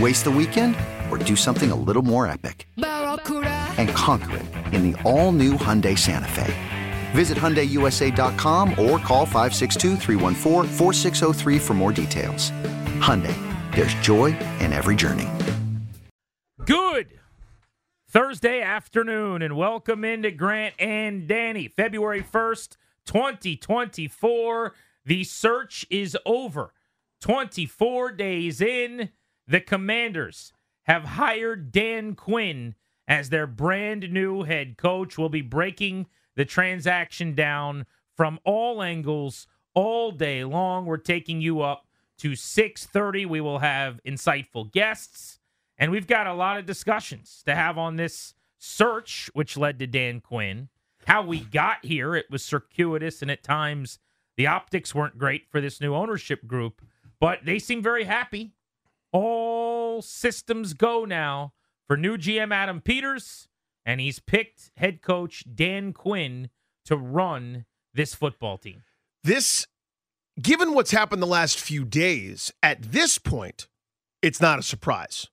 Waste the weekend or do something a little more epic? And conquer it in the all new Hyundai Santa Fe. Visit HyundaiUSA.com or call 562 for more details. Hyundai, there's joy in every journey. Good Thursday afternoon, and welcome into Grant and Danny. February 1st, 2024. The search is over. 24 days in, the Commanders have hired Dan Quinn as their brand new head coach. We'll be breaking the transaction down from all angles all day long. We're taking you up to 6:30. We will have insightful guests and we've got a lot of discussions to have on this search which led to Dan Quinn. How we got here, it was circuitous and at times the optics weren't great for this new ownership group, but they seem very happy. All systems go now for new GM Adam Peters, and he's picked head coach Dan Quinn to run this football team. This, given what's happened the last few days, at this point, it's not a surprise.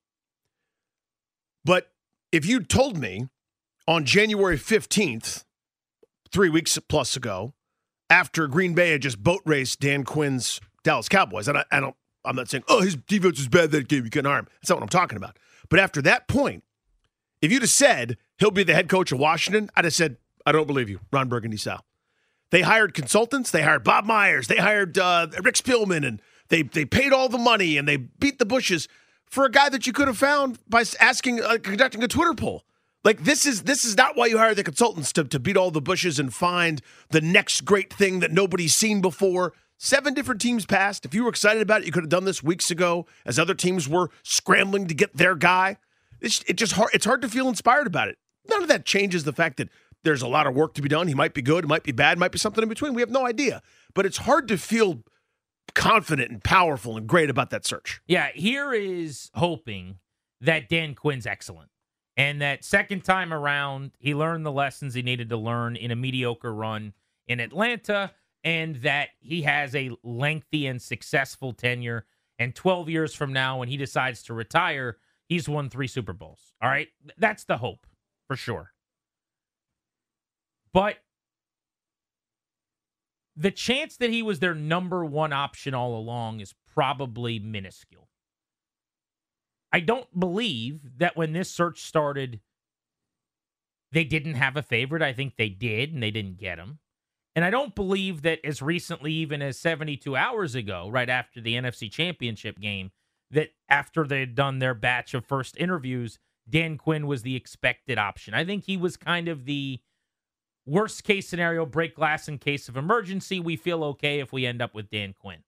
But if you told me on January 15th, three weeks plus ago, after Green Bay had just boat raced Dan Quinn's Dallas Cowboys, and I, I don't, I'm not saying, oh, his defense was bad that game, you couldn't harm. That's not what I'm talking about. But after that point, if you'd have said he'll be the head coach of Washington, I'd have said, I don't believe you, Ron Burgundy style. They hired consultants. They hired Bob Myers. They hired uh, Rick Spielman, and they they paid all the money and they beat the bushes for a guy that you could have found by asking, uh, conducting a Twitter poll. Like this is this is not why you hire the consultants to to beat all the bushes and find the next great thing that nobody's seen before. Seven different teams passed. If you were excited about it, you could have done this weeks ago as other teams were scrambling to get their guy. It's it just hard. It's hard to feel inspired about it. None of that changes the fact that there's a lot of work to be done. He might be good, might be bad, might be something in between. We have no idea. But it's hard to feel confident and powerful and great about that search. Yeah, here is hoping that Dan Quinn's excellent. And that second time around, he learned the lessons he needed to learn in a mediocre run in Atlanta, and that he has a lengthy and successful tenure. And 12 years from now, when he decides to retire, he's won three Super Bowls. All right. That's the hope for sure. But the chance that he was their number one option all along is probably minuscule. I don't believe that when this search started, they didn't have a favorite. I think they did, and they didn't get him. And I don't believe that as recently, even as 72 hours ago, right after the NFC Championship game, that after they had done their batch of first interviews, Dan Quinn was the expected option. I think he was kind of the Worst case scenario, break glass in case of emergency. We feel okay if we end up with Dan Quinn.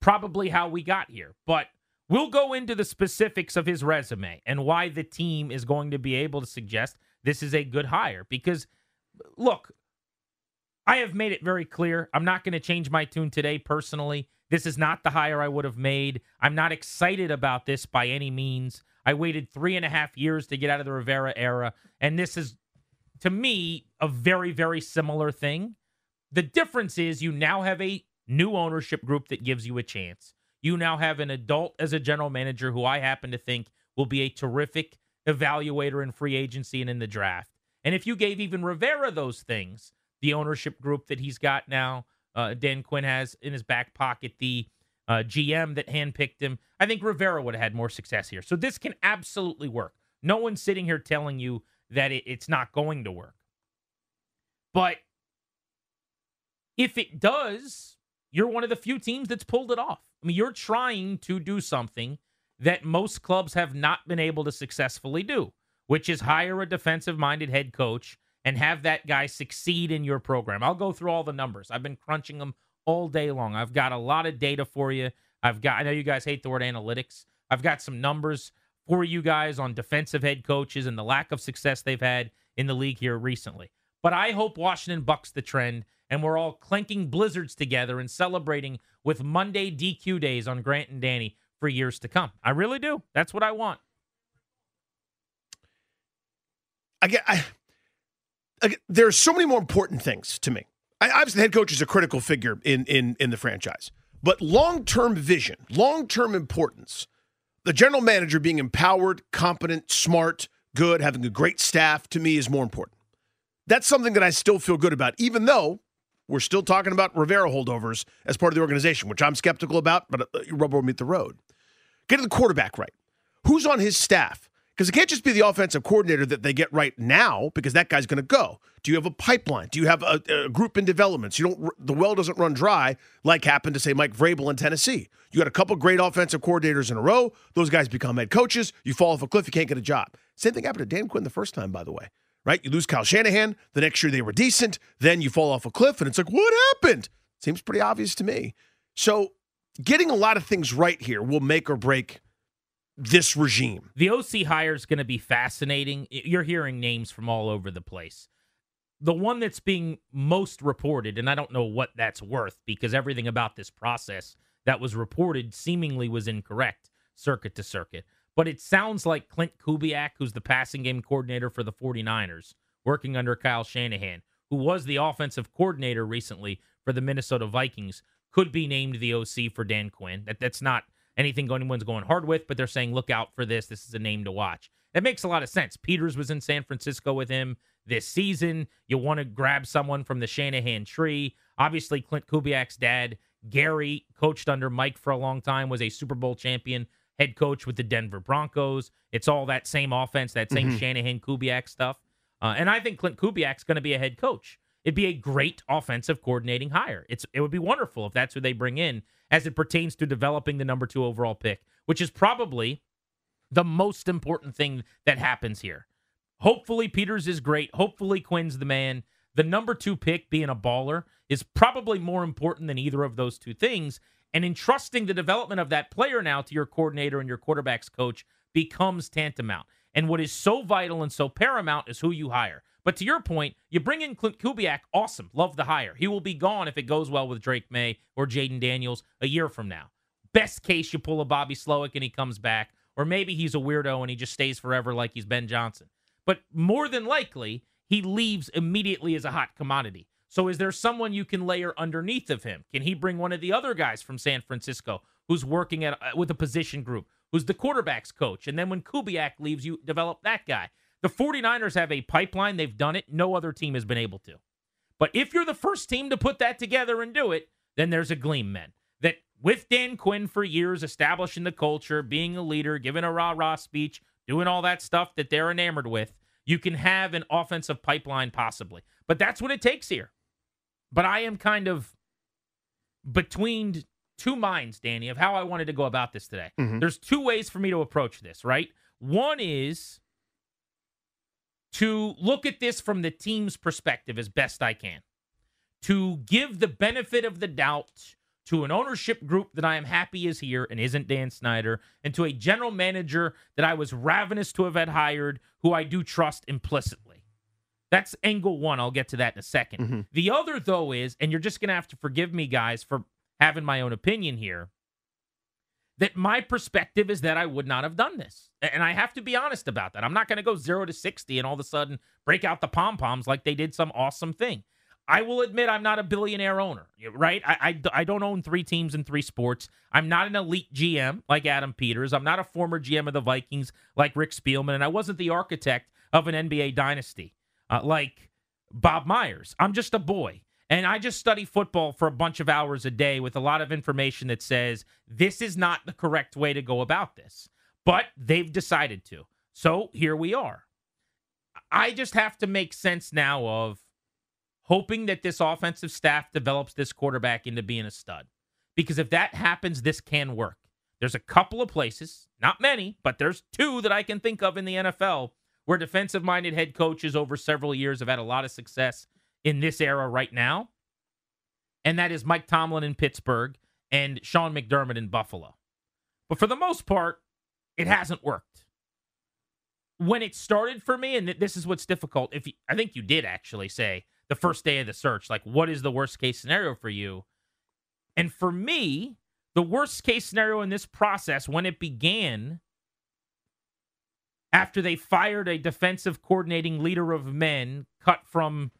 Probably how we got here, but we'll go into the specifics of his resume and why the team is going to be able to suggest this is a good hire. Because, look, I have made it very clear. I'm not going to change my tune today personally. This is not the hire I would have made. I'm not excited about this by any means. I waited three and a half years to get out of the Rivera era, and this is to me, a very, very similar thing. The difference is you now have a new ownership group that gives you a chance. You now have an adult as a general manager who I happen to think will be a terrific evaluator in free agency and in the draft. And if you gave even Rivera those things, the ownership group that he's got now, uh, Dan Quinn has in his back pocket, the uh, GM that handpicked him, I think Rivera would have had more success here. So this can absolutely work. No one's sitting here telling you that it, it's not going to work. But if it does, you're one of the few teams that's pulled it off. I mean, you're trying to do something that most clubs have not been able to successfully do, which is hire a defensive minded head coach and have that guy succeed in your program. I'll go through all the numbers. I've been crunching them all day long. I've got a lot of data for you. I've got I know you guys hate the word analytics. I've got some numbers for you guys on defensive head coaches and the lack of success they've had in the league here recently. But I hope Washington bucks the trend and we're all clanking blizzards together and celebrating with Monday DQ days on Grant and Danny for years to come. I really do. That's what I want. I get. I, there are so many more important things to me. I, obviously, the head coach is a critical figure in in in the franchise, but long term vision, long term importance, the general manager being empowered, competent, smart, good, having a great staff, to me is more important. That's something that I still feel good about, even though we're still talking about Rivera holdovers as part of the organization, which I'm skeptical about, but uh, rubber will meet the road. Get the quarterback right. Who's on his staff? Because it can't just be the offensive coordinator that they get right now, because that guy's going to go. Do you have a pipeline? Do you have a, a, group in development? So you don't the well doesn't run dry like happened to say Mike Vrabel in Tennessee. You got a couple great offensive coordinators in a row. Those guys become head coaches. You fall off a cliff. You can't get a job. Same thing happened to Dan Quinn the first time, by the way right? You lose Kyle Shanahan. The next year they were decent. Then you fall off a cliff, and it's like, what happened? Seems pretty obvious to me. So getting a lot of things right here will make or break this regime. The OC hire is going to be fascinating. You're hearing names from all over the place. The one that's being most reported, and I don't know what that's worth because everything about this process that was reported seemingly was incorrect, circuit to circuit. But it sounds like Klint Kubiak, who's the passing game coordinator for the 49ers, working under Kyle Shanahan, who was the offensive coordinator recently for the Minnesota Vikings, could be named the OC for Dan Quinn. That that's not anything anyone's going hard with, but they're saying look out for this. This is a name to watch. That makes a lot of sense. Peters was in San Francisco with him this season. You want to grab someone from the Shanahan tree. Obviously, Klint Kubiak's dad, Gary, coached under Mike for a long time, was a Super Bowl champion head coach with the Denver Broncos. It's all that same offense, that same mm-hmm. Shanahan Kubiak stuff. Uh, and I think Klint Kubiak's going to be a head coach. It'd be a great offensive coordinating hire. It's it would be wonderful if that's who they bring in as it pertains to developing the number two overall pick, which is probably the most important thing that happens here. Hopefully Peters is great. Hopefully Quinn's the man. The number two pick being a baller is probably more important than either of those two things. And entrusting the development of that player now to your coordinator and your quarterback's coach becomes tantamount. And what is so vital and so paramount is who you hire. But to your point, you bring in Klint Kubiak, awesome. Love the hire. He will be gone if it goes well with Drake Maye or Jayden Daniels a year from now. Best case, you pull a Bobby Slowik and he comes back. Or maybe he's a weirdo and he just stays forever like he's Ben Johnson. But more than likely, he leaves immediately as a hot commodity. So is there someone you can layer underneath of him? Can he bring one of the other guys from San Francisco who's working at uh, with a position group, who's the quarterback's coach? And then when Kubiak leaves, you develop that guy. The 49ers have a pipeline. They've done it. No other team has been able to. But if you're the first team to put that together and do it, then there's a gleam, men. That with Dan Quinn for years, establishing the culture, being a leader, giving a rah rah speech, doing all that stuff that they're enamored with, you can have an offensive pipeline possibly. But that's what it takes here. But I am kind of between two minds, Danny, of how I wanted to go about this today. Mm-hmm. There's two ways for me to approach this, right? One is to look at this from the team's perspective as best I can, to give the benefit of the doubt to an ownership group that I am happy is here and isn't Dan Snyder, and to a general manager that I was ravenous to have had hired, who I do trust implicitly. That's angle one. I'll get to that in a 2nd mm-hmm. The other, though, is, and you're just going to have to forgive me, guys, for having my own opinion here, that my perspective is that I would not have done this. And I have to be honest about that. I'm not going to go zero to 60 and all of a sudden break out the pom poms like they did some awesome thing. I will admit I'm not a billionaire owner, right? I, I, I, don't own three teams in three sports. I'm not an elite GM like Adam Peters. I'm not a former GM of the Vikings like Rick Spielman. And I wasn't the architect of an NBA dynasty uh, like Bob Myers. I'm just a boy. And I just study football for a bunch of hours a day with a lot of information that says this is not the correct way to go about this. But they've decided to. So here we are. I just have to make sense now of hoping that this offensive staff develops this quarterback into being a stud. Because if that happens, this can work. There's a couple of places, not many, but there's two that I can think of in the NFL where defensive minded head coaches over several years have had a lot of success in this era right now. And that is Mike Tomlin in Pittsburgh and Sean McDermott in Buffalo. But for the most part, it hasn't worked. When it started for me, and this is what's difficult, if you, I think you did actually say the first day of the search. Like, what is the worst case scenario for you? And for me, the worst case scenario in this process, when it began, after they fired a defensive coordinating leader of men cut from,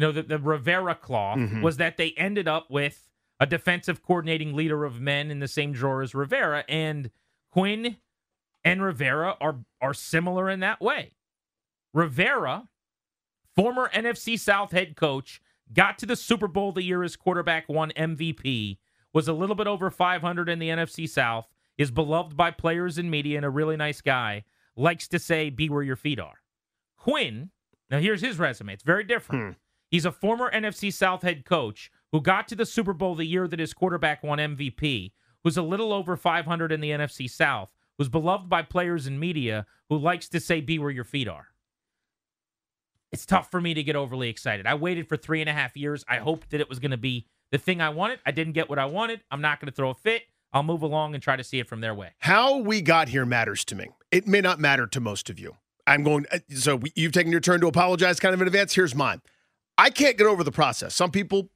you know, the, the Rivera cloth, mm-hmm. was that they ended up with a defensive coordinating leader of men in the same drawer as Rivera. And Quinn and Rivera are are similar in that way. Rivera former NFC South head coach, got to the Super Bowl the year his quarterback won MVP, was a little bit over 500 in the NFC South, is beloved by players and media, and a really nice guy, likes to say, be where your feet are. Quinn, now here's his resume. It's very different. Hmm. He's a former NFC South head coach who got to the Super Bowl the year that his quarterback won MVP, who's a little over 500 in the NFC South, who's beloved by players and media, who likes to say, be where your feet are it's tough for me to get overly excited. I waited for three and a half years. I hoped that it was going to be the thing I wanted. I didn't get what I wanted. I'm not going to throw a fit. I'll move along and try to see it from their way. How we got here matters to me. It may not matter to most of you. I'm going, uh, so you've taken your turn to apologize kind of in advance. Here's mine. I can't get over the process. Some people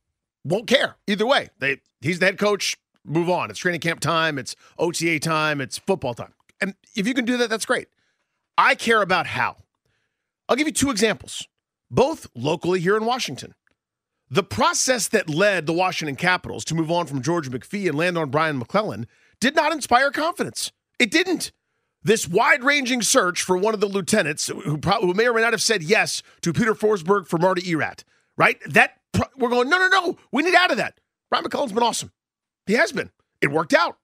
won't care either way. They, he's the head coach. Move on. It's training camp time. It's OTA time. It's football time. And if you can do that, that's great. I care about how. I'll give you two examples, both locally here in Washington. The process that led the Washington Capitals to move on from George McPhee and land on Brian MacLellan did not inspire confidence. It didn't. This wide ranging search for one of the lieutenants who, probably, who may or may not have said yes to Peter Forsberg for Marty Erat, right? That we're going, no, no, no, we need out of that. Brian McCullough's been awesome. He has been. It worked out.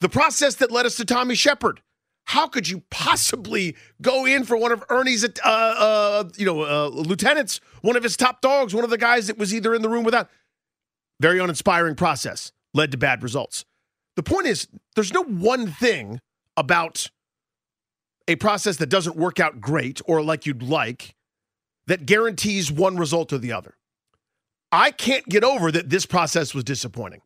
The process that led us to Tommy Sheppard how could you possibly go in for one of Ernie's, uh, uh, you know, uh, lieutenants, one of his top dogs, one of the guys that was either in the room without? Very uninspiring process led to bad results. The point is, there's no one thing about a process that doesn't work out great or like you'd like that guarantees one result or the other. I can't get over that this process was disappointing.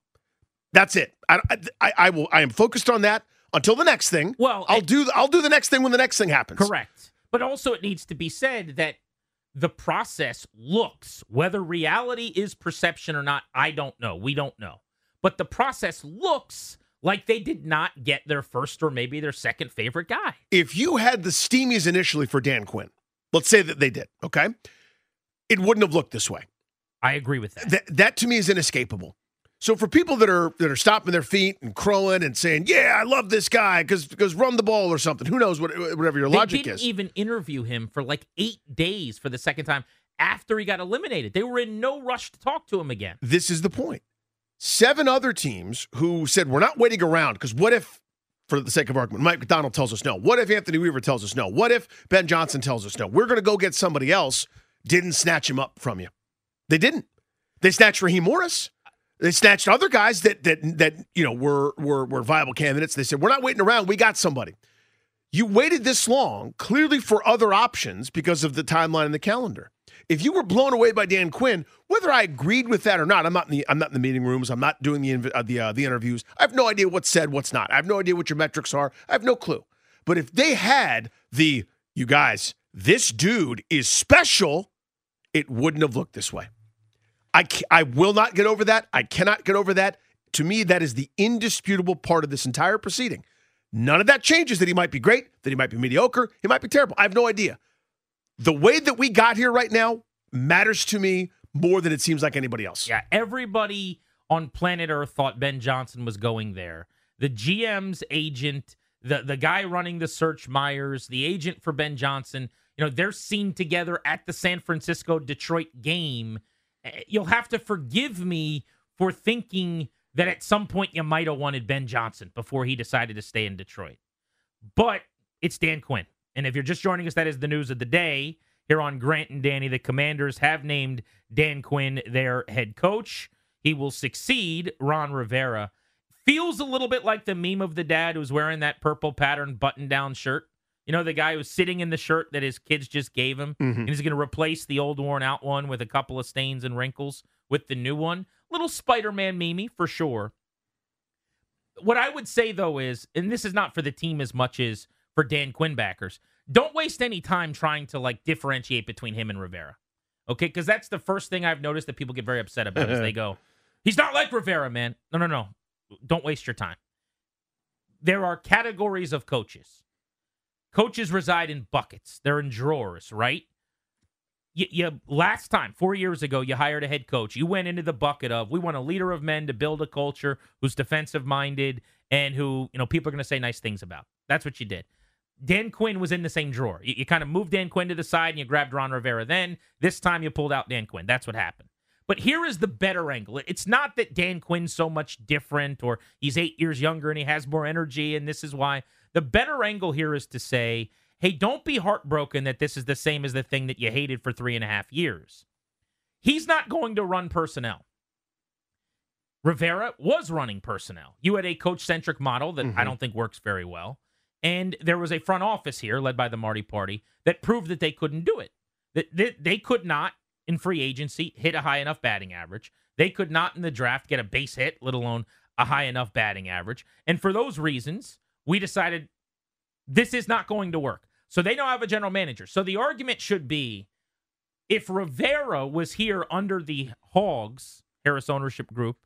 That's it. I, I, I will. I am focused on that until the next thing. Well, I'll do I'll do the next thing when the next thing happens. Correct. But also it needs to be said that the process looks whether reality is perception or not, I don't know. We don't know. But the process looks like they did not get their first or maybe their second favorite guy. If you had the steamies initially for Dan Quinn, let's say that they did, okay? It wouldn't have looked this way. I agree with that. Th- that to me is inescapable. So for people that are that are stomping their feet and crowing and saying, "Yeah, I love this guy," because because run the ball or something. Who knows what whatever your they logic didn't is. Even interview him for like eight days for the second time after he got eliminated. They were in no rush to talk to him again. This is the point. Seven other teams who said we're not waiting around because what if, for the sake of argument, Mike Macdonald tells us no. What if Anthony Weaver tells us no? What if Ben Johnson tells us no? We're going to go get somebody else. Didn't snatch him up from you. They didn't. They snatched Raheem Morris. They snatched other guys that that that you know were were were viable candidates. They said, "We're not waiting around. We got somebody." You waited this long, clearly for other options because of the timeline and the calendar. If you were blown away by Dan Quinn, whether I agreed with that or not, I'm not in the I'm not in the meeting rooms. I'm not doing the uh, the uh, the interviews. I have no idea what's said, what's not. I have no idea what your metrics are. I have no clue. But if they had the you guys, this dude is special, it wouldn't have looked this way. I, I will not get over that. I cannot get over that. To me, that is the indisputable part of this entire proceeding. None of that changes that he might be great, that he might be mediocre, he might be terrible. I have no idea. The way that we got here right now matters to me more than it seems like anybody else. Yeah, everybody on planet Earth thought Ben Johnson was going there. The GM's agent, the the guy running the search Myers, the agent for Ben Johnson, you know, they're seen together at the San Francisco Detroit game. Eh, you'll have to forgive me for thinking that at some point you might have wanted Ben Johnson before he decided to stay in Detroit. But it's Dan Quinn. And if you're just joining us, that is the news of the day here on Grant and Danny. The Commanders have named Dan Quinn their head coach. He will succeed Ron Rivera. Feels a little bit like the meme of the dad who's wearing that purple pattern button down shirt. You know, the guy who's sitting in the shirt that his kids just gave him. Mhm. And he's going to replace the old worn out one with a couple of stains and wrinkles with the new one. Little Spider Man meme for sure. What I would say, though, is, and this is not for the team as much as for Dan Quinn backers, don't waste any time trying to like differentiate between him and Rivera. Okay, because that's the first thing I've noticed that people get very upset about is they go, He's not like Rivera, man. No, no, no. Don't waste your time. There are categories of coaches. Coaches reside in buckets. They're in drawers, right? You, you last time, four years ago, you hired a head coach. You went into the bucket of we want a leader of men to build a culture who's defensive minded and who you know people are going to say nice things about. That's what you did. Dan Quinn was in the same drawer. You, you kind of moved Dan Quinn to the side and you grabbed Ron Rivera. Then this time you pulled out Dan Quinn. That's what happened. But here is the better angle. It's not that Dan Quinn's so much different or he's eight years younger and he has more energy, and this is why. The better angle here is to say, hey, don't be heartbroken that this is the same as the thing that you hated for three and a half years. He's not going to run personnel. Rivera was running personnel. You had a coach centric model that I mm-hmm. don't think works very well. And there was a front office here, led by the Marty Party, that proved that they couldn't do it. That they, could not, in free agency, hit a high enough batting average. They could not in the draft get a base hit, let alone a high enough batting average. And for those reasons, we decided this is not going to work. So they don't have a general manager. So the argument should be if Rivera was here under the Hogs, Harris ownership group,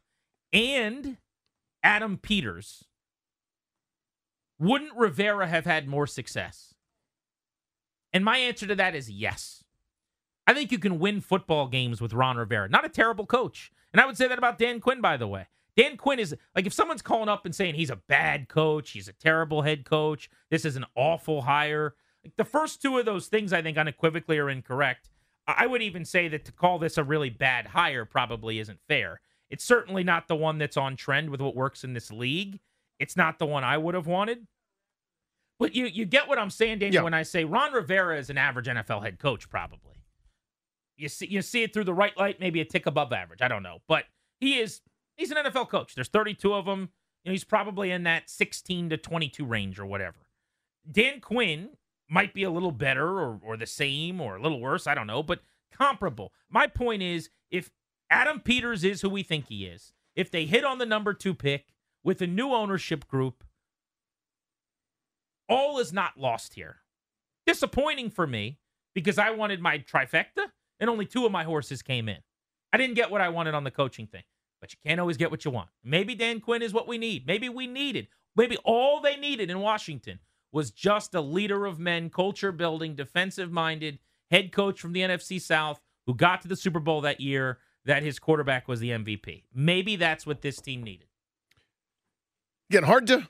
and Adam Peters, wouldn't Rivera have had more success? And my answer to that is yes. I think you can win football games with Ron Rivera. Not a terrible coach. And I would say that about Dan Quinn, by the way. Dan Quinn is like if someone's calling up and saying he's a bad coach, he's a terrible head coach, this is an awful hire. Like the first two of those things I think unequivocally are incorrect. I would even say that to call this a really bad hire probably isn't fair. It's certainly not the one that's on trend with what works in this league. It's not the one I would have wanted. But you you get what I'm saying, Daniel, Yeah. when I say Ron Rivera is an average NFL head coach, probably. You see you see it through the right light, maybe a tick above average. I don't know. But he is he's an NFL coach. There's 32 of them. You know, he's probably in that 16 to 22 range or whatever. Dan Quinn might be a little better or, or the same or a little worse. I don't know, but comparable. My point is if Adam Peters is who we think he is, if they hit on the number two pick with a new ownership group, all is not lost here. Disappointing for me because I wanted my trifecta and only two of my horses came in. I didn't get what I wanted on the coaching thing, but you can't always get what you want. Maybe Dan Quinn is what we need. Maybe we needed, maybe all they needed in Washington was just a leader of men, culture building, defensive minded head coach from the NFC South who got to the Super Bowl that year that his quarterback was the MVP. Maybe that's what this team needed. Again, hard to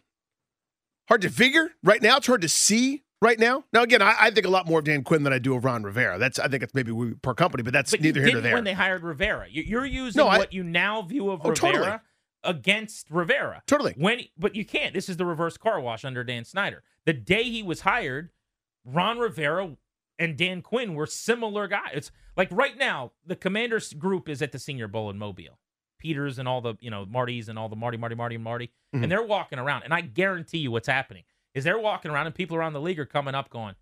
hard to figure right now. It's hard to see right now. Now, again, I, I think a lot more of Dan Quinn than I do of Ron Rivera. That's I think it's maybe we- per company, but that's But neither here nor there. when they hired Rivera. You- You're using No, I- what you now view of Oh, Rivera totally. against Rivera. Totally. When, but you can't. This is the reverse car wash under Dan Snyder. The day he was hired, Ron Rivera and Dan Quinn were similar guys. It's like right now, the Commanders group is at the Senior Bowl in Mobile. Peters and all the you know Martys and all the Marty, Marty, Marty, and Marty, Mhm. and they're walking around. And I guarantee you, what's happening is they're walking around, and people around the league are coming up, going,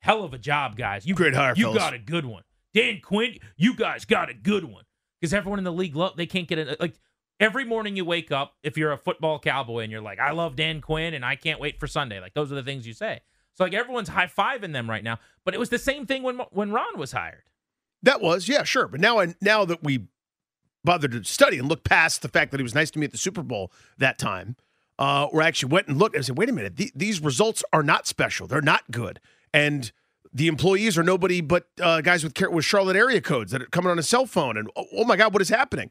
"Hell of a job, guys! You Great hire, You fellas." got a good one, Dan Quinn. You guys got a good one." Because everyone in the league love they can't get it. Like every morning you wake up, if you're a football cowboy and you're like, "I love Dan Quinn and I can't wait for Sunday," like those are the things you say. So like everyone's high fiving them right now. But it was the same thing when when Ron was hired. That was, yeah, sure. But now, I, now that we bothered to study and look past the fact that he was nice to me at the Super Bowl that time, uh, actually went and looked and said, wait a minute, th- these results are not special. They're not good. And the employees are nobody but uh, guys with with Charlotte area codes that are coming on a cell phone. And oh, oh my God, what is happening?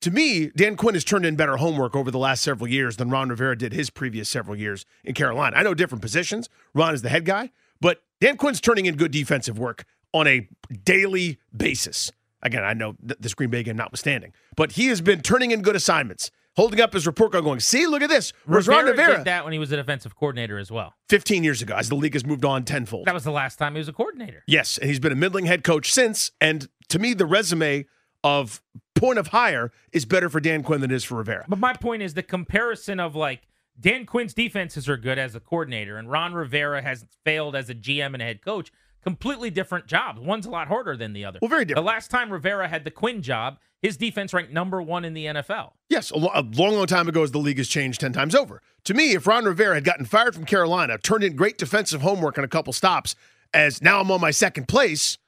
To me, Dan Quinn has turned in better homework over the last several years than Ron Rivera did his previous several years in Carolina. I know different positions. Ron is the head guy, but Dan Quinn's turning in good defensive work on a daily basis. Again, I know this Green Bay game notwithstanding, but he has been turning in good assignments holding up his report card going, see, look at this. Rivera, did that when he was a defensive coordinator as well. 15 years ago, as the league has moved on tenfold. That was the last time he was a coordinator. Yes, and he's been a middling head coach since. And to me, the resume of point of hire is better for Dan Quinn than it is for Rivera. But my point is the comparison of like Dan Quinn's defenses are good as a coordinator, and Ron Rivera has failed as a GM and a head coach completely different jobs. One's a lot harder than the other. Well, very different. The last time Rivera had the Quinn job, his defense ranked number one in the NFL. Yes, a, lo- a long, long time ago, as the league has changed 10 times over. To me, if Ron Rivera had gotten fired from Carolina, turned in great defensive homework and a couple stops, as now I'm on my second place,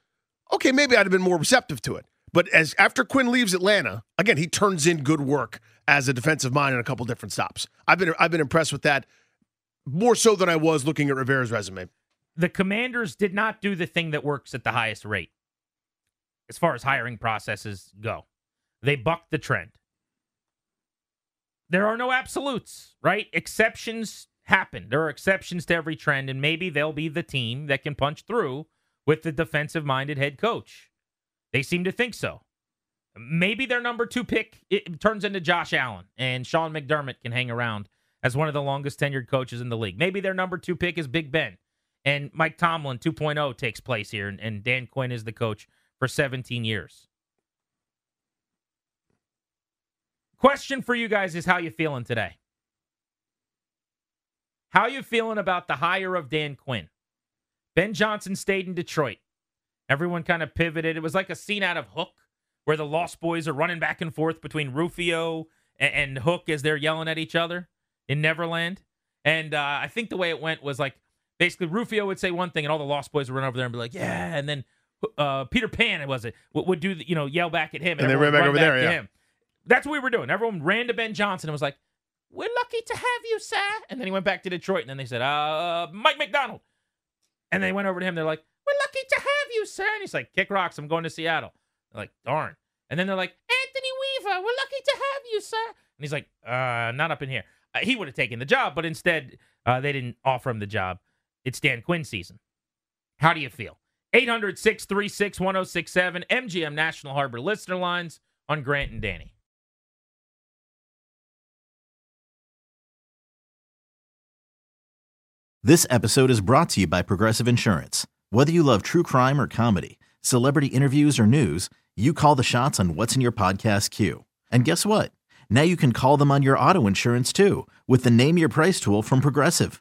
okay, maybe I'd have been more receptive to it. But as after Quinn leaves Atlanta, again, he turns in good work as a defensive mind in a couple different stops. I've been I've been impressed with that more so than I was looking at Rivera's resume the commanders did not do the thing that works at the highest rate as far as hiring processes go. They bucked the trend. There are no absolutes, right? Exceptions happen. There are exceptions to every trend, and maybe they'll be the team that can punch through with the defensive minded head coach. They seem to think so. Maybe their number two pick turns into Josh Allen, and Sean McDermott can hang around as one of the longest tenured coaches in the league. Maybe their number two pick is Big Ben and Mike Tomlin 2.0 takes place here, and, and Dan Quinn is the coach for 17 years. Question for you guys is how you feeling today? How you feeling about the hire of Dan Quinn? Ben Johnson stayed in Detroit. Everyone kind of pivoted. It was like a scene out of Hook where the Lost Boys are running back and forth between Rufio and, and Hook as they're yelling at each other in Neverland. And uh, I think the way it went was like basically Rufio would say one thing, and all the Lost Boys would run over there and be like, "Yeah," and then uh, Peter Pan, it was it, would, would do the, you know yell back at him, and, and they ran back over back there. Yeah, him. that's what we were doing. Everyone ran to Ben Johnson and was like, "We're lucky to have you, sir." And then he went back to Detroit, and then they said, "Uh, Mike Macdonald," and they went over to him. They're like, "We're lucky to have you, sir." And he's like, "Kick rocks! I'm going to Seattle." They're like, "Darn!" And then they're like, "Anthony Weaver, we're lucky to have you, sir." And he's like, "Uh, not up in here." Uh, he would have taken the job, but instead, uh, they didn't offer him the job. It's Dan Quinn season. How do you feel? 800 636 1067, MGM National Harbor listener lines on Grant and Danny. This episode is brought to you by Progressive Insurance. Whether you love true crime or comedy, celebrity interviews or news, you call the shots on what's in your podcast queue. And guess what? Now you can call them on your auto insurance too with the Name Your Price tool from Progressive.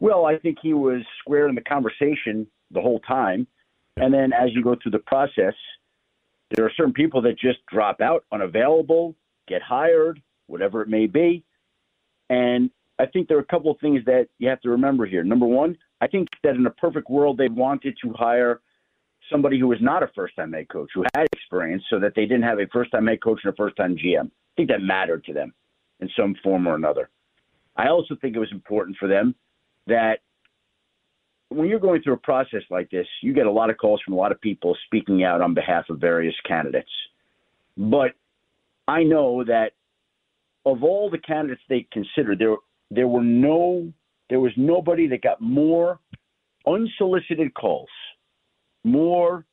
Well, I think he was square in the conversation the whole time. And then as you go through the process, there are certain people that just drop out, unavailable, get hired, whatever it may be. And I think there are a couple of things that you have to remember here. Number one, I think that in a perfect world, they wanted to hire somebody who was not a first time head coach, who had experience, so that they didn't have a first time head coach and a first time GM. I think that mattered to them in some form or another. I also think it was important for them that when you're going through a process like this, you get a lot of calls from a lot of people speaking out on behalf of various candidates. But I know that of all the candidates they considered, there there were no there was nobody that got more unsolicited calls, more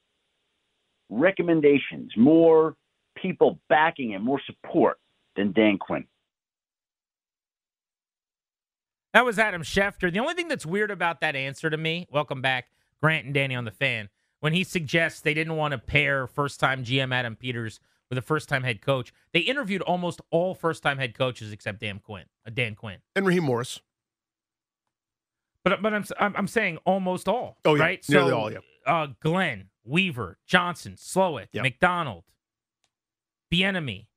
recommendations, more people backing him, more support than Dan Quinn. That was Adam Schefter. The only thing that's weird about that answer to me, welcome back, Grant and Danny on the fan, when he suggests they didn't want to pair first time GM Adam Peters with a first time head coach, they interviewed almost all first time head coaches except Dan Quinn. Uh, Dan Quinn. And Raheem Morris. But but I'm I'm, I'm saying almost all. Oh, yeah. right. Nearly so, all, yeah. Uh, Glenn, Weaver, Johnson, Slowik, Yep. Macdonald, Bieniemy.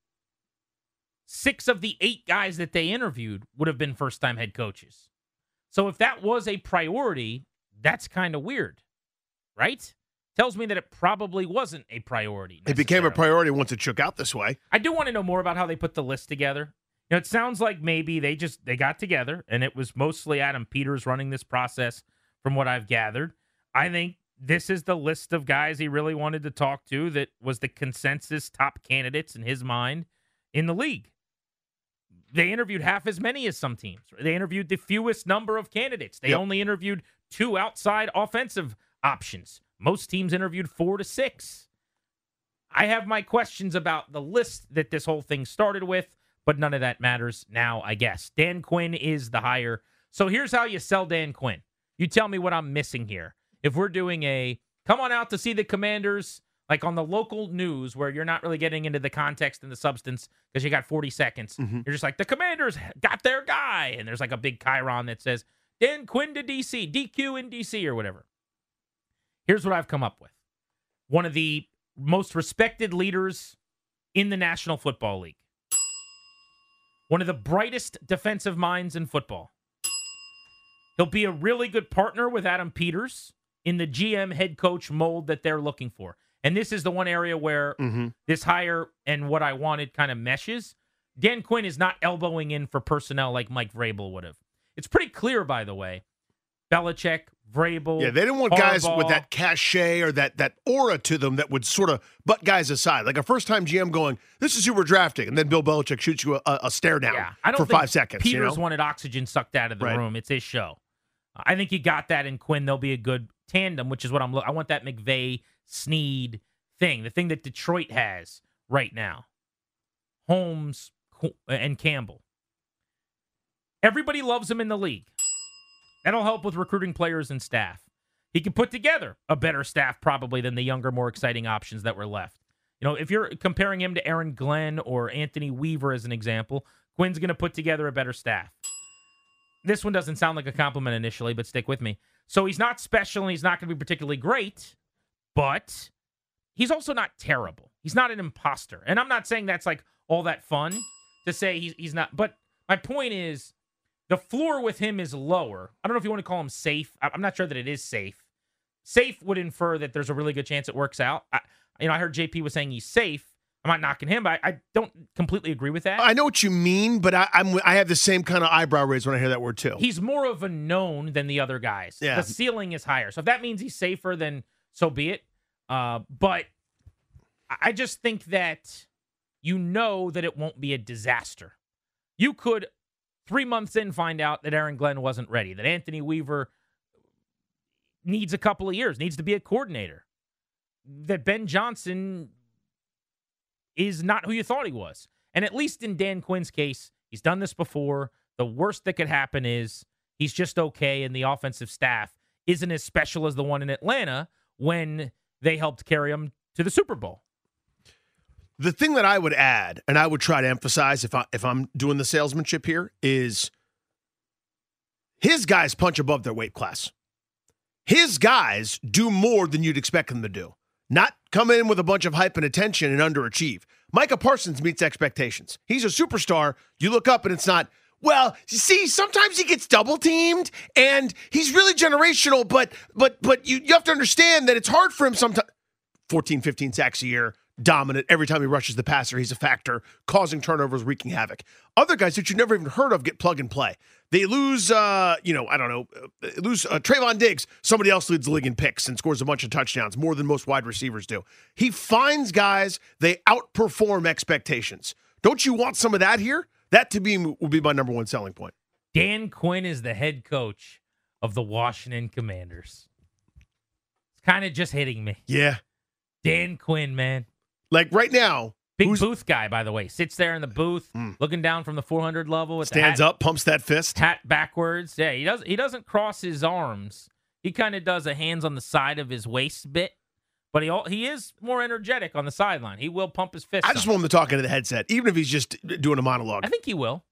Six of the eight guys that they interviewed would have been first time head coaches. So if that was a priority, that's kind of weird, right? Tells me that it probably wasn't a priority. It became a priority once it shook out this way. I do want to know more about how they put the list together. You know, it sounds like maybe they just they got together and it was mostly Adam Peters running this process from what I've gathered. I think this is the list of guys he really wanted to talk to that was the consensus top candidates in his mind in the league. They interviewed half as many as some teams. They interviewed the fewest number of candidates. They Yep. only interviewed two outside offensive options. Most teams interviewed 4 to 6. I have my questions about the list that this whole thing started with, but none of that matters now, I guess. Dan Quinn is the hire. So here's how you sell Dan Quinn. You tell me what I'm missing here. If we're doing a come on out to see the commanders, like on the local news where you're not really getting into the context and the substance because you got 40 seconds, Mm-hmm. you're just like, the commanders got their guy. And there's like a big chyron that says, Dan Quinn to DC, DQ in DC or whatever. Here's what I've come up with one of the most respected leaders in the National Football League, one of the brightest defensive minds in football. He'll be a really good partner with Adam Peters in the GM head coach mold that they're looking for. And this is the one area where Mm-hmm. this hire and what I wanted kind of meshes. Dan Quinn is not elbowing in for personnel like Mike Vrabel would have. It's pretty clear, by the way. Belichick, Vrabel. Yeah, they didn't want guys with that cachet or that that aura to them that would sort of butt guys aside. Like a first time GM going, "This is who we're drafting," and then Bill Belichick shoots you a, a stare down Yeah, for five seconds. Peters you know? wanted oxygen sucked out of the Right. room. It's his show. I think he got that in Quinn. They'll be a good tandem, which is what I'm. Lo- I want that McVay Snead thing, the thing that Detroit has right now. Holmes and Campbell. Everybody loves him in the league. That'll help with recruiting players and staff. He can put together a better staff probably than the younger, more exciting options that were left. You know, if you're comparing him to Aaron Glenn or Anthony Weaver as an example, Quinn's going to put together a better staff. This one doesn't sound like a compliment initially, but stick with me. So he's not special and he's not going to be particularly great, but he's also not terrible. He's not an imposter. And I'm not saying that's like all that fun to say he's, he's not. But my point is the floor with him is lower. I don't know if you want to call him safe. I'm not sure that it is safe. Safe would infer that there's a really good chance it works out. I, you know, I heard JP was saying he's safe. I'm not knocking him, but I, I don't completely agree with that. I know what you mean, but I, I'm I have the same kind of eyebrow raise when I hear that word too. He's more of a known than the other guys. Yeah. The ceiling is higher. So if that means he's safer, then so be it. Uh, but I- just think that you know that it won't be a disaster. You could three months in find out that Aaron Glenn wasn't ready, that Anthony Weaver needs a couple of years, needs to be a coordinator, that Ben Johnson is not who you thought he was. And at least in Dan Quinn's case, he's done this before. The worst that could happen is he's just okay, and the offensive staff isn't as special as the one in Atlanta when they helped carry him to the Super Bowl. The thing that I would add, and I would try to emphasize if I if I'm doing the salesmanship here, is his guys punch above their weight class. His guys do more than you'd expect them to do. Not come in with a bunch of hype and attention and underachieve. Micah Parsons meets expectations. He's a superstar. You look up and it's not, Well, you see, sometimes he gets double teamed, and he's really generational. But but but you you have to understand that it's hard for him sometimes. 14, 15 sacks a year, dominant. Every time he rushes the passer, he's a factor, causing turnovers, wreaking havoc. Other guys that you never even heard of get plug and play. They lose, uh, you know, I don't know, uh, lose uh, Trevon Diggs. Somebody else leads the league in picks and scores a bunch of touchdowns, more than most wide receivers do. He finds guys, they outperform expectations. Don't you want some of that here? That to me would be my number one selling point. Dan Quinn is the head coach of the Washington Commanders. It's kind of just hitting me. Yeah. Dan Quinn, man. Like right now, Big booth guy, by the way, sits there in the booth, Mm. looking down from the 400 level with stands hat, up, pumps that fist. hat backwards. Yeah, he does. He doesn't cross his arms. He kind of does a hands on the side of his waist bit, but he he is more energetic on the sideline. He will pump his fist. I just want him to talk into the headset, even if he's just doing a monologue. I think he will.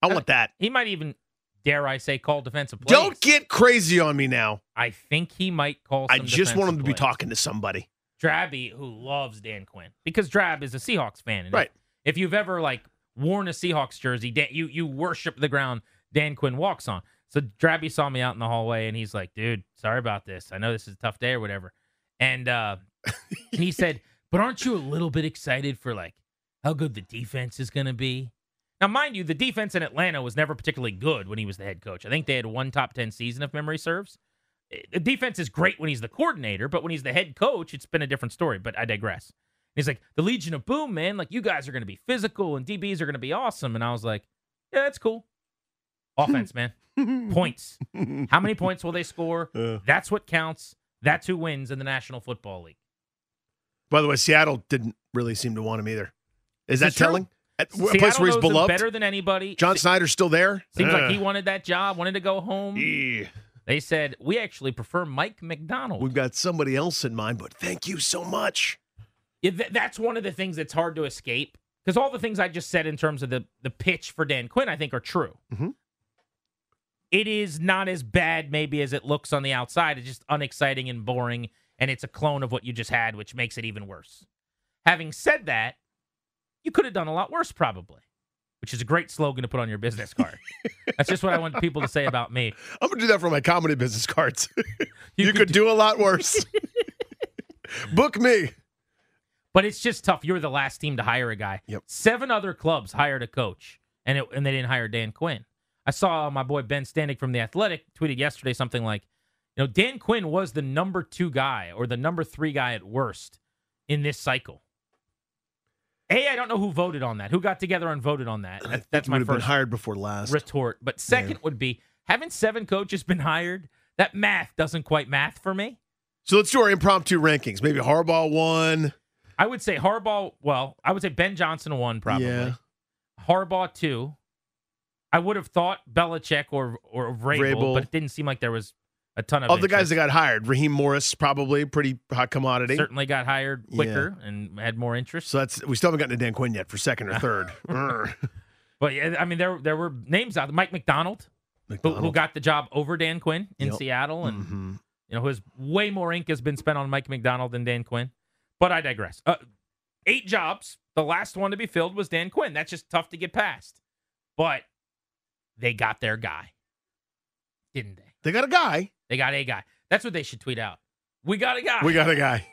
I want that. He might even, dare I say, call defensive plays. Don't get crazy on me now. I think he might call. I just want him to defensive be talking to somebody. Drabby, who loves Dan Quinn, because Drab is a Seahawks fan. And Right. If you've ever like worn a Seahawks jersey, Dan, you you worship the ground Dan Quinn walks on. So Drabby saw me out in the hallway, and he's like, "Dude, sorry about this. I know this is a tough day or whatever." And uh, and he said, "But aren't you a little bit excited for like how good the defense is going to be?" Now, mind you, the defense in Atlanta was never particularly good when he was the head coach. I think they had one top ten season, if memory serves. The defense is great when he's the coordinator, but when he's the head coach, it's been a different story. But I digress. He's like, the Legion of Boom, man. Like, you guys are going to be physical and DBs are going to be awesome. And I was like, yeah, that's cool. Offense, man. points. How many points will they score? Uh. That's what counts. That's who wins in the National Football League. By the way, Seattle didn't really seem to want him either. Is that true? telling? At a Seattle place where he's knows beloved. better than anybody. John Se- Schneider's still there. Seems like he Uh, wanted that job, wanted to go home. eh. They said, we actually prefer Mike Macdonald. We've got somebody else in mind, but thank you so much. Yeah, th- that's one of the things that's hard to escape because all the things I just said in terms of the the pitch for Dan Quinn, I think, are true. Mhm. It is not as bad maybe as it looks on the outside. It's just unexciting and boring, and it's a clone of what you just had, which makes it even worse. Having said that, you could have done a lot worse, probably, which is a great slogan to put on your business card. that's just what I want people to say about me. I'm gonna do that for my comedy business cards. you, You could, could do a lot worse. Book me. But it's just tough. You're the last team to hire a guy. Yep. Seven other clubs hired a coach, and it, and they didn't hire Dan Quinn. I saw uh, my boy Ben Standig from the Athletic tweeted yesterday something like, you know, Dan Quinn was the number two guy or the number three guy at worst in this cycle. A, I don't know who voted on that. Who got together and voted on that? I That- think that's my would have been first hired before last. retort. But second would be haven't seven coaches been hired? That math doesn't quite math for me. So let's do our impromptu rankings. Maybe Harbaugh one. I would say Harbaugh. Well, I would say Ben Johnson one probably. Yeah. Harbaugh two. I would have thought Belichick or or Vrabel, Vrabel. but it didn't seem like there was a ton of Of the guys that got hired, Raheem Morris probably pretty hot commodity. certainly got hired quicker and had more interest. So that's we still haven't gotten to Dan Quinn yet for second or third. But yeah, I mean there there were names out. Mike Macdonald, who, who got the job over Dan Quinn in Yep. Seattle, and Mhm. you know, who has way more ink has been spent on Mike Macdonald than Dan Quinn. But I digress. Uh, eight jobs. The last one to be filled was Dan Quinn. That's just tough to get past. But they got their guy, didn't they? They got a guy. They got a guy. That's what they should tweet out. We got a guy. We got a guy.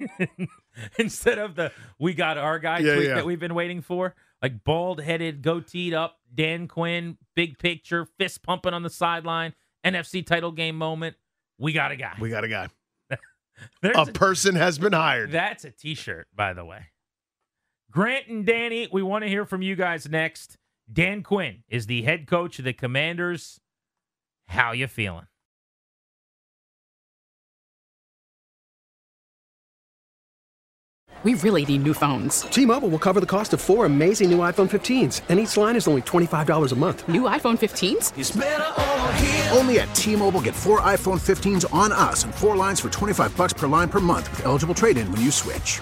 Instead of the we got our guy Yeah, tweet yeah. that we've been waiting for. Like bald headed, goateed up, Dan Quinn, big picture, fist pumping on the sideline, NFC title game moment. We got a guy. We got a guy. A a- person has been hired. That's a t-shirt, by the way. Grant and Danny, we want to hear from you guys next. Dan Quinn is the head coach of the Commanders. How you feeling? We really need new phones. T-Mobile will cover the cost of four amazing new iPhone 15s, and each line is only $25 a month. New iPhone 15s? Only at T-Mobile get four iPhone 15s on us and four lines for 25 bucks per line per month with eligible trade-in when you switch.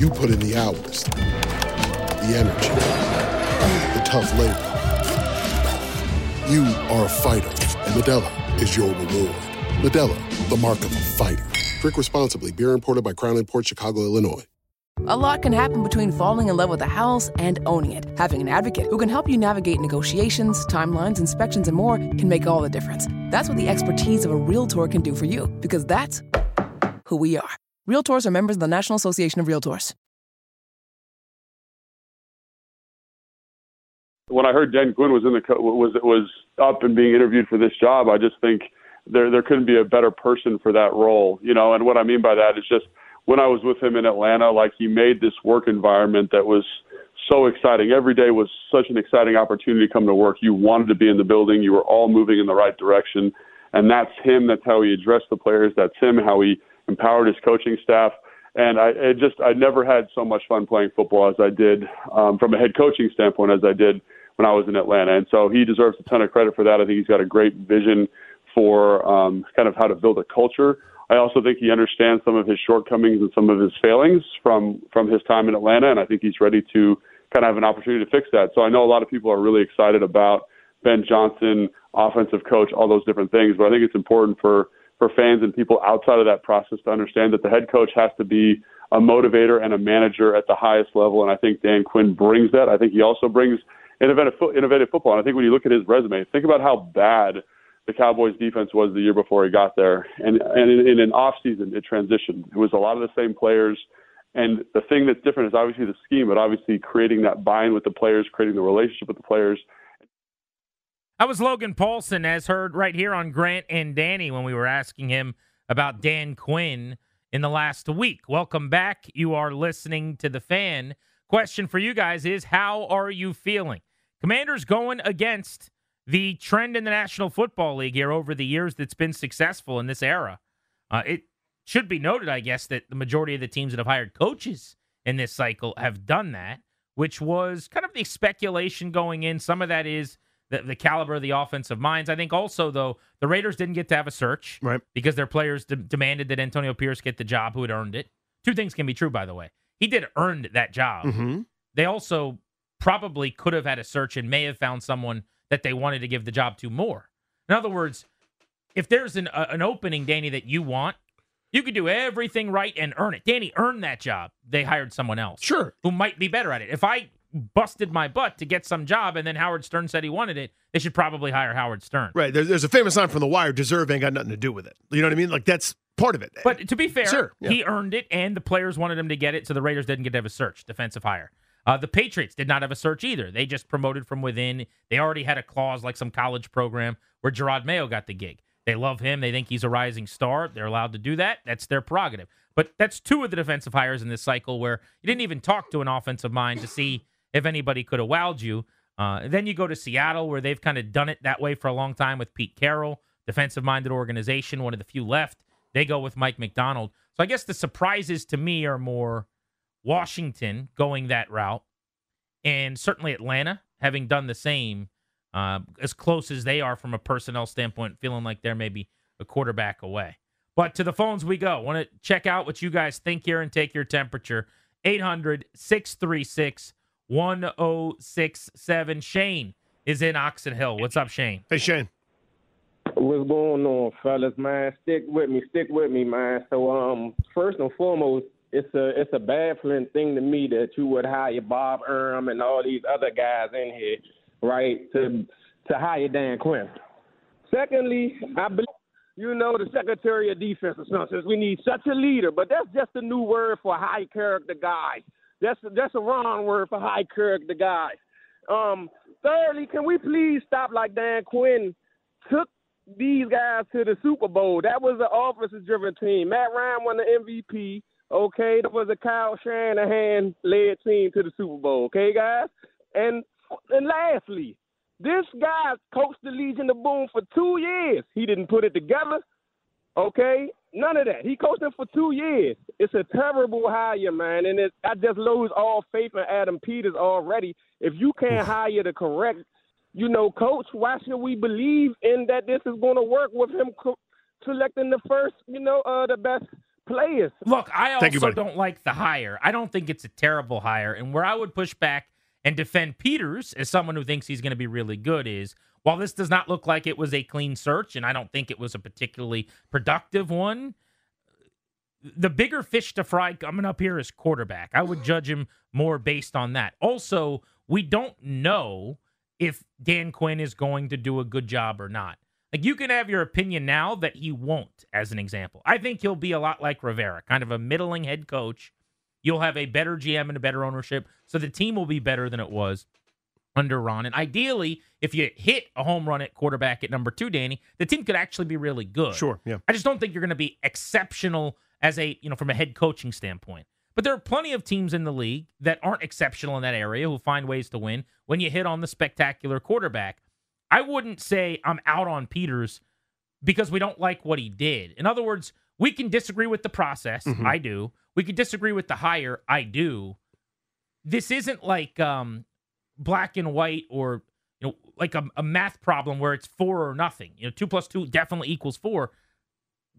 You put in the hours, the energy, the tough labor. You are a fighter, and Modelo is your reward. Modelo, the mark of a fighter. Drink responsibly. Beer imported by Crown Port Chicago, Illinois. A lot can happen between falling in love with a house and owning it. Having an advocate who can help you navigate negotiations, timelines, inspections, and more can make all the difference. That's what the expertise of a Realtor can do for you, because that's who we are. Realtors are members of the National Association of Realtors. When I heard Dan Quinn was in the was was up and being interviewed for this job, I just think there there couldn't be a better person for that role, you know. And what I mean by that is just when I was with him in Atlanta, like he made this work environment that was so exciting. Every day was such an exciting opportunity to come to work. You wanted to be in the building. You were all moving in the right direction. And that's him. That's how he addressed the players. That's him, how he empowered his coaching staff. And I it just, I never had so much fun playing football as I did um, from a head coaching standpoint as I did when I was in Atlanta. And so he deserves a ton of credit for that. I think he's got a great vision for um, kind of how to build a culture. I also think he understands some of his shortcomings and some of his failings from from his time in Atlanta, and I think he's ready to kind of have an opportunity to fix that. So I know a lot of people are really excited about Ben Johnson, offensive coach, all those different things, but I think it's important for for fans and people outside of that process to understand that the head coach has to be a motivator and a manager at the highest level, and I think Dan Quinn brings that. I think he also brings innovative innovative football. And I think when you look at his resume, think about how bad the Cowboys defense was the year before he got there. And and in, in an off season it transitioned. It was a lot of the same players. And the thing that's different is obviously the scheme, but obviously creating that buy-in with the players, creating the relationship with the players. That was Logan Paulson, as heard right here on Grant and Danny when we were asking him about Dan Quinn in the last week. Welcome back. You are listening to the fan. Question for you guys is how are you feeling? Commanders going against the trend in the National Football League here over the years that's been successful in this era. Uh, it should be noted, I guess, that the majority of the teams that have hired coaches in this cycle have done that, which was kind of the speculation going in. Some of that is the, the caliber of the offensive minds. I think also, though, the Raiders didn't get to have a search right. because their players de- demanded that Antonio Pierce get the job who had earned it. Two things can be true, by the way. He did earn that job. Mm-hmm. They also probably could have had a search and may have found someone that they wanted to give the job to more. In other words, if there's an, uh, an opening, Danny, that you want, you could do everything right and earn it. Danny earned that job. They hired someone else. Sure. Who might be better at it. If I busted my butt to get some job and then Howard Stern said he wanted it, they should probably hire Howard Stern. Right. There's, there's a famous line from The Wire deserve ain't got nothing to do with it. You know what I mean? Like, that's part of it. But to be fair, sure, yeah. he earned it and the players wanted him to get it, so the Raiders didn't get to have a search, defensive hire. Uh, the Patriots did not have a search either. They just promoted from within. They already had a clause like some college program where Jerod Mayo got the gig. They love him. They think he's a rising star. They're allowed to do that. That's their prerogative. But that's two of the defensive hires in this cycle where you didn't even talk to an offensive mind to see if anybody could have wowed you. Uh, then you go to Seattle where they've kind of done it that way for a long time with Pete Carroll, defensive minded organization, one of the few left. They go with Mike Macdonald. So I guess the surprises to me are more Washington going that route, and certainly Atlanta having done the same, uh, as close as they are from a personnel standpoint, feeling like they're maybe a quarterback away. But to the phones we go. Want to check out what you guys think here and take your temperature. 800 636 1067. Shane is in Oxon Hill. What's up, Shane? Hey, Shane. What's going on, fellas, man? Stick with me, stick with me, man. So, um, first and foremost, it's a it's a baffling thing to me that you would hire Bob Erm and all these other guys in here, right, to to hire Dan Quinn. Secondly, I believe you know the Secretary of Defense or something says we need such a leader, but that's just a new word for high character guy. That's that's a wrong word for high character guy. Um, thirdly, can we please stop like Dan Quinn took these guys to the Super Bowl? That was an officer driven team. Matt Ryan won the MVP. Okay, that was a Kyle Shanahan led team to the Super Bowl. Okay, guys, and and lastly, this guy coached the Legion of Boom for two years. He didn't put it together. Okay, none of that. He coached him for two years. It's a terrible hire, man, and it, I just lose all faith in Adam Peters already. If you can't hire the correct you know, coach, why should we believe in that this is going to work with him co- selecting the first, you know, uh, the best players? Look, I Thank you, also don't like the hire. I don't think it's a terrible hire. And where I would push back and defend Peters as someone who thinks he's going to be really good is while this does not look like it was a clean search, and I don't think it was a particularly productive one, the bigger fish to fry coming up here is quarterback. I would judge him more based on that. Also, we don't know if Dan Quinn is going to do a good job or not. Like you can have your opinion now that he won't, as an example. I think he'll be a lot like Rivera, kind of a middling head coach. You'll have a better GM and a better ownership, so the team will be better than it was under Ron. And ideally, if you hit a home run at quarterback at number two, Danny, the team could actually be really good. Sure, yeah. I just don't think you're going to be exceptional as a, you know, from a head coaching standpoint. But there are plenty of teams in the league that aren't exceptional in that area who find ways to win when you hit on the spectacular quarterback. I wouldn't say I'm out on Peters because we don't like what he did. In other words, we can disagree with the process. Mhm. I do. We can disagree with the hire. I do. This isn't like um, black and white or you know like a, a math problem where it's four or nothing. You know, two plus two definitely equals four.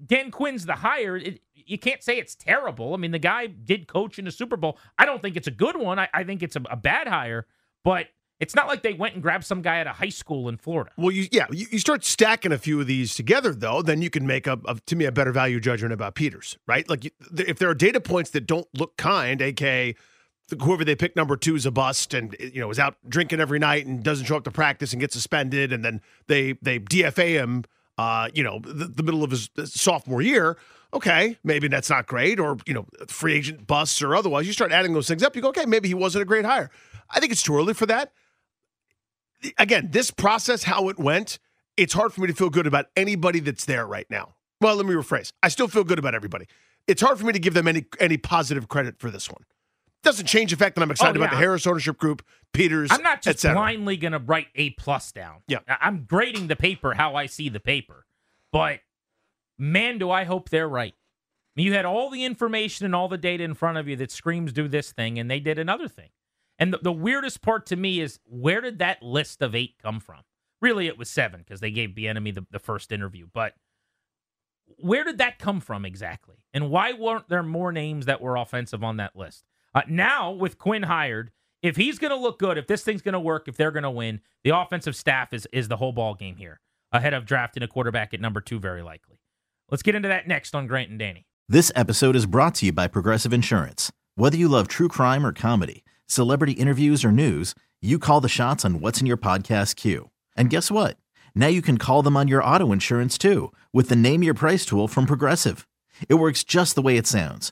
Dan Quinn's the hire. It, you can't say it's terrible. I mean, the guy did coach in the Super Bowl. I don't think it's a good one. I, I think it's a, a bad hire, but it's not like they went and grabbed some guy at a high school in Florida. Well, you, yeah, you, you start stacking a few of these together, though, then you can make a, a to me a better value judgment about Peters, right? Like, you, if there are data points that don't look kind, aka whoever they pick number two is a bust, and you know is out drinking every night and doesn't show up to practice and gets suspended, and then they they DFA him, uh, you know, the, the middle of his sophomore year. Okay, maybe that's not great, or you know, free agent busts or otherwise. You start adding those things up, you go, okay, maybe he wasn't a great hire. I think it's too early for that again, this process, how it went, it's hard for me to feel good about anybody that's there right now. Well, let me rephrase. I still feel good about everybody. It's hard for me to give them any any positive credit for this one. Doesn't change the fact that I'm oh, excited Oh, about the. Harris ownership group, Peters. I'm not just blindly going to write A plus down. Yeah. I'm grading the paper how I see the paper. But man, do I hope they're right. You had all the information and all the data in front of you that screams do this thing, and they did another thing. And the, the weirdest part to me is where did that list of eight come from? Really, it was seven because they gave Bieniemy the, the first interview. But where did that come from exactly? And why weren't there more names that were offensive on that list? Uh, now, with Quinn hired, if he's going to look good, if this thing's going to work, if they're going to win, the offensive staff is is the whole ball game here. Ahead of drafting a quarterback at number two, very likely. Let's get into that next on Grant and Danny. This episode is brought to you by Progressive Insurance. Whether you love true crime or comedy, celebrity interviews or news, you call the shots on what's in your podcast queue. And guess what? Now you can call them on your auto insurance too with the Name Your Price tool from Progressive. It works just the way it sounds.